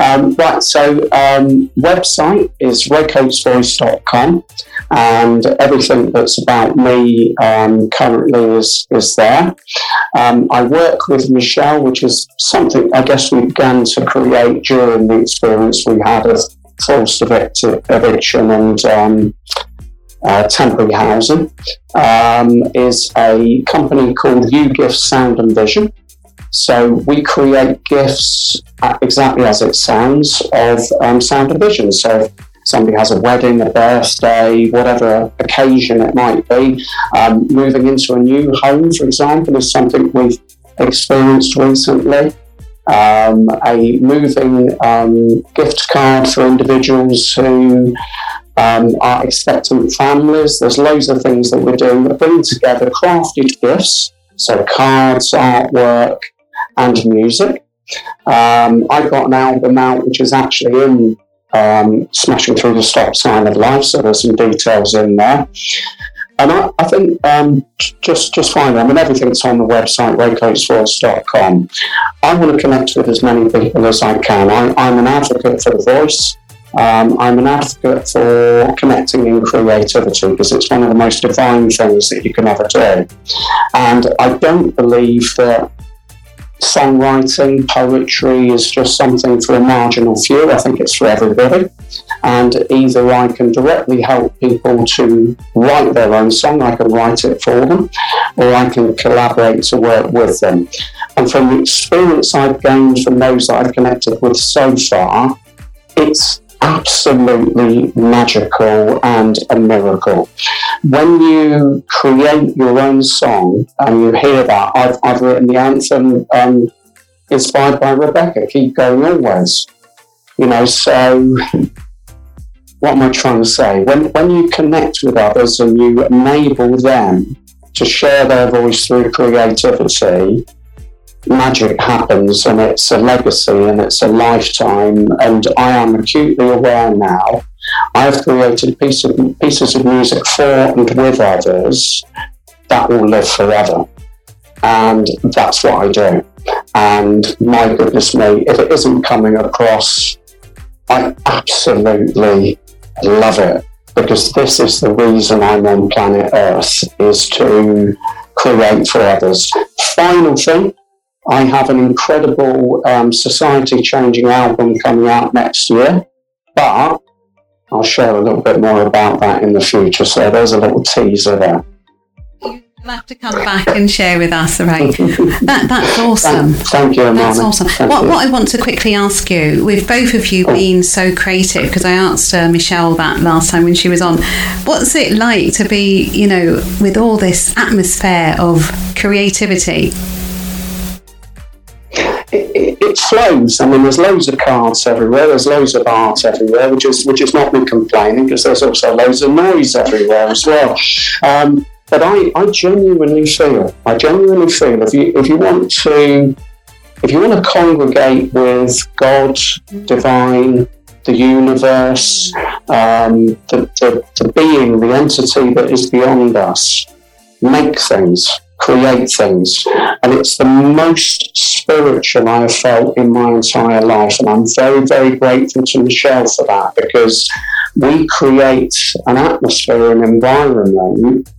Um, right. So um, website is raycoatesvoice.com and everything that's about me um, currently is is there. Um, I work with Michelle, which is something I guess we began to create during the experience we had of forced eviction and um, uh, temporary housing, um, is a company called UGIF Sound and Vision. So we create gifts exactly as it sounds of um, sound and vision. So somebody has a wedding, a birthday, whatever occasion it might be, um, moving into a new home, for example, is something we've experienced recently. Um, a moving um, gift card for individuals who um, are expectant families. There's loads of things that we're doing that bring together crafted gifts, so cards, artwork, and music. Um, I've got an album out which is actually in um, Smashing Through the Stop Sign of Life, so there's some details in there. And I, I think um, just just finally, I mean, everything's on the website, raycoatesvoice.com. I want to connect with as many people as I can. I, I'm an advocate for the voice. Um, I'm an advocate for connecting in creativity because it's one of the most divine things that you can ever do. And I don't believe that songwriting, poetry is just something for a marginal few. I think it's for everybody. And either I can directly help people to write their own song, I can write it for them, or I can collaborate to work with them. And from the experience I've gained from those that I've connected with so far, it's absolutely magical and a miracle. When you create your own song and you hear that, I've, I've written the anthem um, inspired by Rebecca, Keep Going Always. You know, so what am I trying to say? When, when you connect with others and you enable them to share their voice through creativity, magic happens and it's a legacy and it's a lifetime. And I am acutely aware now. I've created piece of, pieces of music for and with others that will live forever. And that's what I do. And my goodness me, if it isn't coming across, I absolutely love it because this is the reason I'm on planet Earth is to create for others. Final thing, I have an incredible um, society changing album coming out next year, but I'll share a little bit more about that in the future. So there's a little teaser there. You'll have to come back and share with us, right? (laughs) that, that's awesome. Thank, thank you, Amanda. That's awesome. Thank What, you. what I want to quickly ask you, with both of you Oh. being so creative, because I asked uh, Michelle that last time when she was on, what's it like to be, you know, with all this atmosphere of creativity? It, it, flows. I mean, there's loads of cards everywhere. There's loads of art everywhere, which is which is not me complaining because there's also loads of noise everywhere as well. Um, but I, I genuinely feel, I genuinely feel, if you if you want to, if you want to congregate with God, divine, the universe, um, the, the the being, the entity that is beyond us, make things, create things. And it's the most spiritual I have felt in my entire life. And I'm very, very grateful to Michelle for that because we create an atmosphere, an environment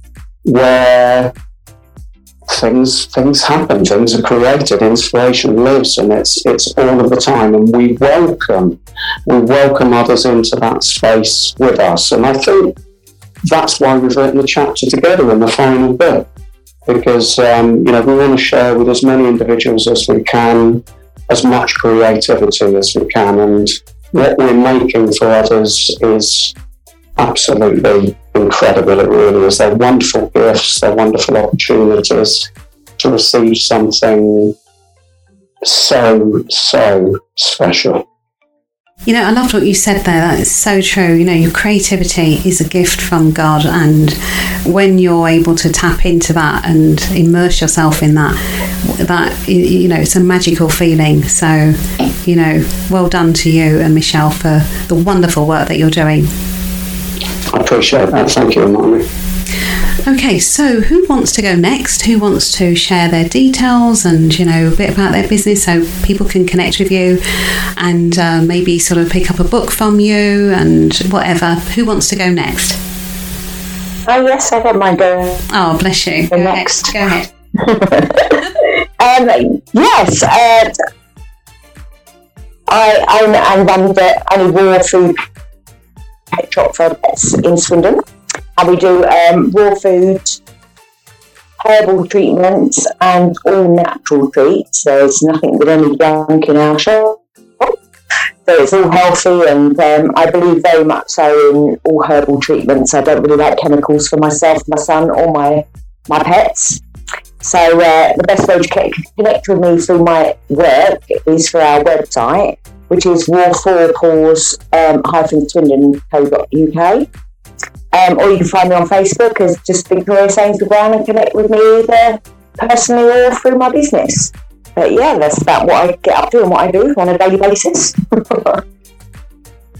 where things things happen, things are created, inspiration lives, and it's it's all of the time. And we welcome we welcome others into that space with us. And I think that's why we've written the chapter together in the final bit because um, you know we want to share with as many individuals as we can as much creativity as we can. And what we're making for others is absolutely incredible. It really is. They're wonderful gifts. They're wonderful opportunities to receive something so so special You know, I loved what you said there. That is so true. You know, your creativity is a gift from God, and when you're able to tap into that and immerse yourself in that, that you know, it's a magical feeling. So, you know, well done to you and Michelle for the wonderful work that you're doing. I appreciate that thank you Imani. Okay, so who wants to go next? Who wants to share their details and you know a bit about their business so people can connect with you and uh, maybe sort of pick up a book from you and whatever? Who wants to go next? Oh, yes, I don't mind going Oh, bless you. Go next. Go ahead. (laughs) Um, yes, uh, I, I'm, I'm running the Annie Raw Food Pet Shop for Pets in Swindon. And we do um, raw food, herbal treatments and all natural treats. There's nothing with any junk in our shop. So it's all healthy, and um, I believe very much so in all herbal treatments. I don't really like chemicals for myself, my son, or my my pets. So uh, the best way to connect with me through my work is through our website, which is war4paws um, swindon.co.uk. Um, or you can find me on Facebook as just Victoria Sainsbury Brown and connect with me either personally or through my business. But yeah, that's about what I get up to and what I do on a daily basis. (laughs)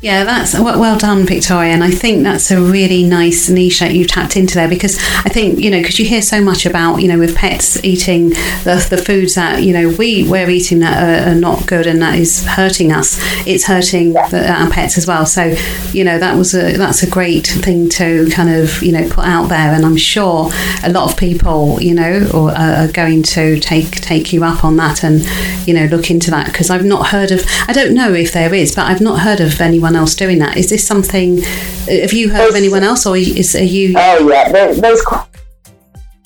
Yeah, that's well done, Victoria. And I think that's a really nice niche that you've tapped into there because I think, you know, because you hear so much about, you know, with pets eating the, the foods that, you know, we, we're eating that are, are not good and that is hurting us. It's hurting the, our pets as well. So, you know, that was a, that's a great thing to kind of, you know, put out there. And I'm sure a lot of people, you know, or, uh, are going to take, take you up on that and, you know, look into that because I've not heard of, I don't know if there is, but I've not heard of anyone else doing that. Is this something? Have you heard of anyone else, or is are you? Oh yeah, there, there's quite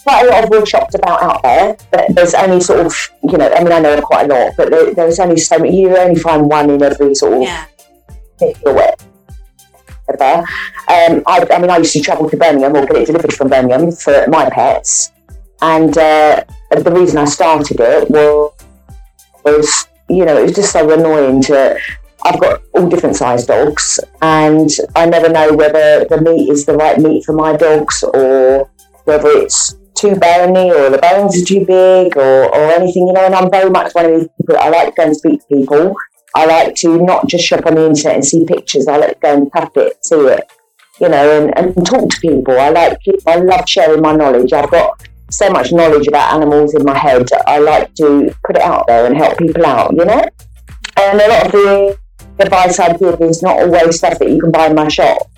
a lot of workshops about out there. But there's only sort of you know, I mean, I know quite a lot, but there, there's only so many. You only find one in every sort of yeah. Um, I, I, mean, I used to travel to Birmingham or get it delivered from Birmingham for my pets, and uh, the reason I started it was, was you know, it was just so annoying to I've got all different sized dogs, and I never know whether the meat is the right meat for my dogs or whether it's too bony or the bones are too big or, or anything, you know. And I'm very much one of these people, I like to go and speak to people. I like to not just shop on the internet and see pictures, I like to go and tap it, see it, you know, and, and talk to people. I like, I love sharing my knowledge. I've got so much knowledge about animals in my head. I like to put it out there and help people out, you know. And a lot of the advice I give is not always stuff that you can buy in my shop.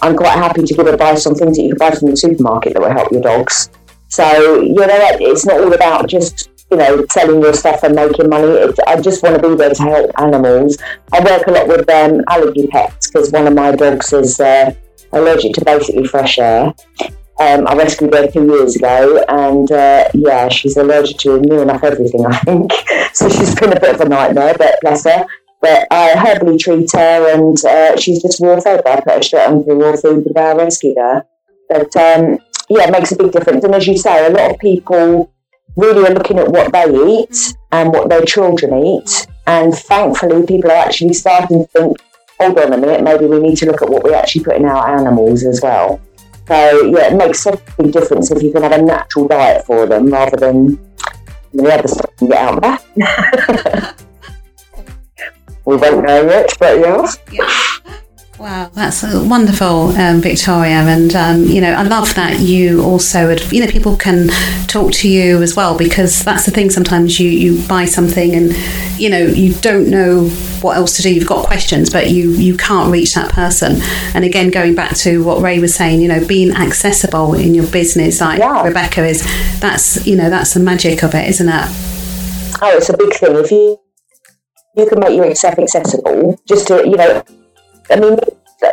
I'm quite happy to give advice on things that you can buy from the supermarket that will help your dogs. So, you know, it's not all about just, you know, selling your stuff and making money. It's, I just want to be there to help animals. I work a lot with um, allergy pets because one of my dogs is uh, allergic to basically fresh air. Um, I rescued her two years ago, and uh, yeah, she's allergic to near enough everything, I think. (laughs) so she's been a bit of a nightmare, but bless her. But I herbally treat her, and uh, she's just raw fed. I put her straight onto the raw food with our rescue her. But um, yeah, it makes a big difference. And as you say, a lot of people really are looking at what they eat and what their children eat. And thankfully, people are actually starting to think, hold on a minute, maybe we need to look at what we actually put in our animals as well. So yeah, it makes a big difference if you can have a natural diet for them rather than the other stuff you get out there. (laughs) we won't know yet, but yeah. yeah. Wow, that's wonderful, um, Victoria. And, um, you know, I love that you also, you know, people can talk to you as well because that's the thing. Sometimes you, you buy something and, you know, you don't know what else to do. You've got questions, but you, you can't reach that person. And again, going back to what Ray was saying, you know, being accessible in your business, like yeah. Rebecca is, that's, you know, that's the magic of it, isn't it? Oh, it's a big thing. If you you can make yourself accessible just to, you know, I mean,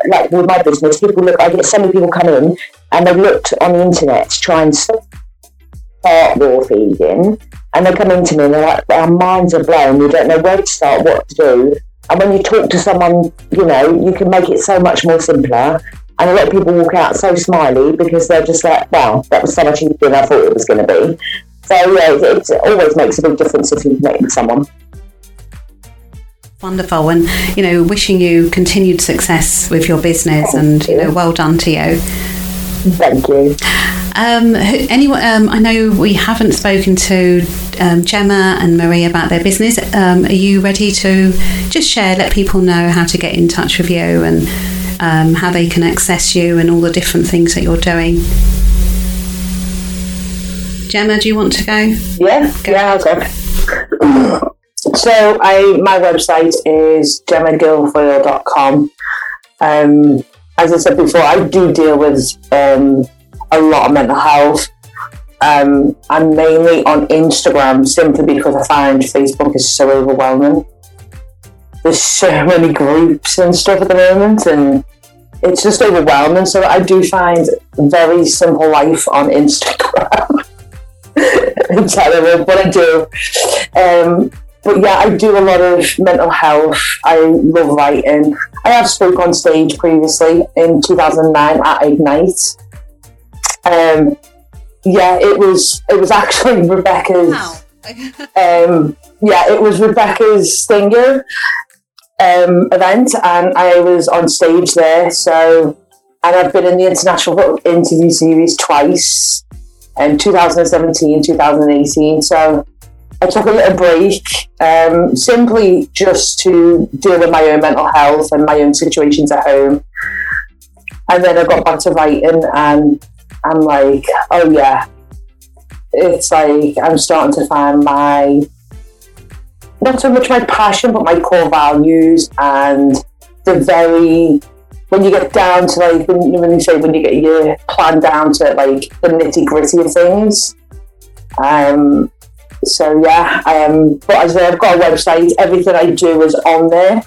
like with my business, people look, I get so many people come in and they've looked on the internet to try and start raw feeding and they come into me and they're like, our minds are blown, we don't know where to start, what to do. And when you talk to someone, you know, you can make it so much more simpler. And a lot of people walk out so smiley because they're just like, wow, that was so much easier than I thought it was going to be. So, yeah, it, it always makes a big difference if you connect with someone. Wonderful, and you know, wishing you continued success with your business, Thank and you. know, well done to you. Thank you. Um, anyone, um, I know we haven't spoken to um, Gemma and Marie about their business. Um, are you ready to just share, let people know how to get in touch with you and um, how they can access you and all the different things that you're doing? Gemma, do you want to go? Yeah, go yeah, I'll go. So I my website is gemmaguilfoyle.com. Um, as I said before, I do deal with um, a lot of mental health. Um, I'm mainly on Instagram simply because I find Facebook is so overwhelming. There's so (laughs) many groups and stuff at the moment, and it's just overwhelming. So I do find very simple life on Instagram. (laughs) terrible, but I do. Um, but yeah, I do a lot of mental health. I love writing. I have spoke on stage previously in 2009 at Ignite. Um, yeah, it was it was actually (laughs) Rebecca's. Wow. (laughs) Um, yeah, it was Rebecca's Stinger um, event, and I was on stage there. So, and I've been in the international interview series twice, in 2017, 2018. So, I took a little break, um, simply just to deal with my own mental health and my own situations at home. And then I got back to writing, and I'm like, oh yeah, it's like I'm starting to find my not so much my passion, but my core values and the very when you get down to like when, you say when you get your plan down to like the nitty gritty of things. Um, so yeah, um, but as I say, I've got a website. Everything I do is on there.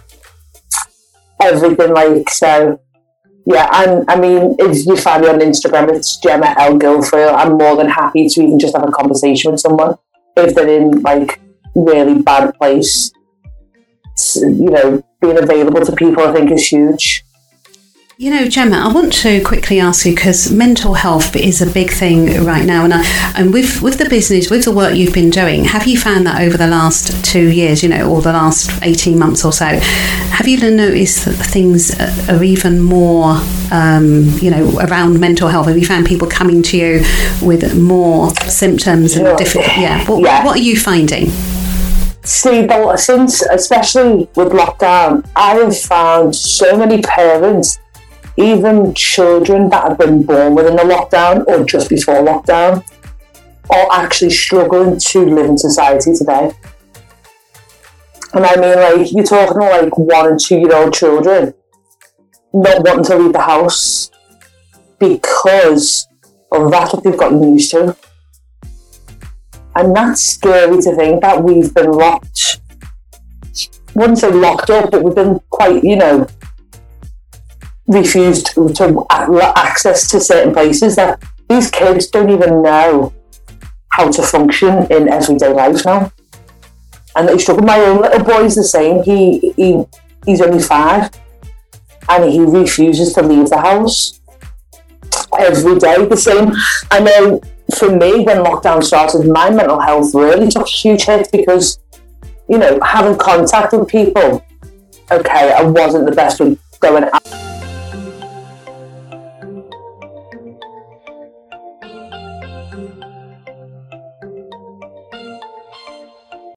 Everything like so. Yeah, and I mean, if you find me on Instagram, it's Gemma L Guilfoyle. I'm more than happy to even just have a conversation with someone if they're in like really bad place. You know, being available to people, I think, is huge. You know, Gemma, I want to quickly ask you because mental health is a big thing right now, and I, and with with the business, with the work you've been doing, have you found that over the last two years, you know, or the last eighteen months or so, have you noticed that things are even more, um, you know, around mental health? Have you found people coming to you with more symptoms and Yeah. difficult? Yeah. What, Yeah. what are you finding? See, since, especially with lockdown, I have found so many parents, even children that have been born within the lockdown or just before lockdown, are actually struggling to live in society today. And I mean, like, you're talking like one and two year old children not wanting to leave the house because of that's what they've gotten used to. And that's scary to think that we've been locked. Wouldn't say locked up, but we've been quite, you know, refused to access to certain places that these kids don't even know how to function in everyday life now. And they struggle. My own little boy's the same. He, he he's only five, and he refuses to leave the house every day. The same. I know for me, when lockdown started, my mental health really took a huge hit because, you know, having contact with people, okay, I wasn't the best with going out.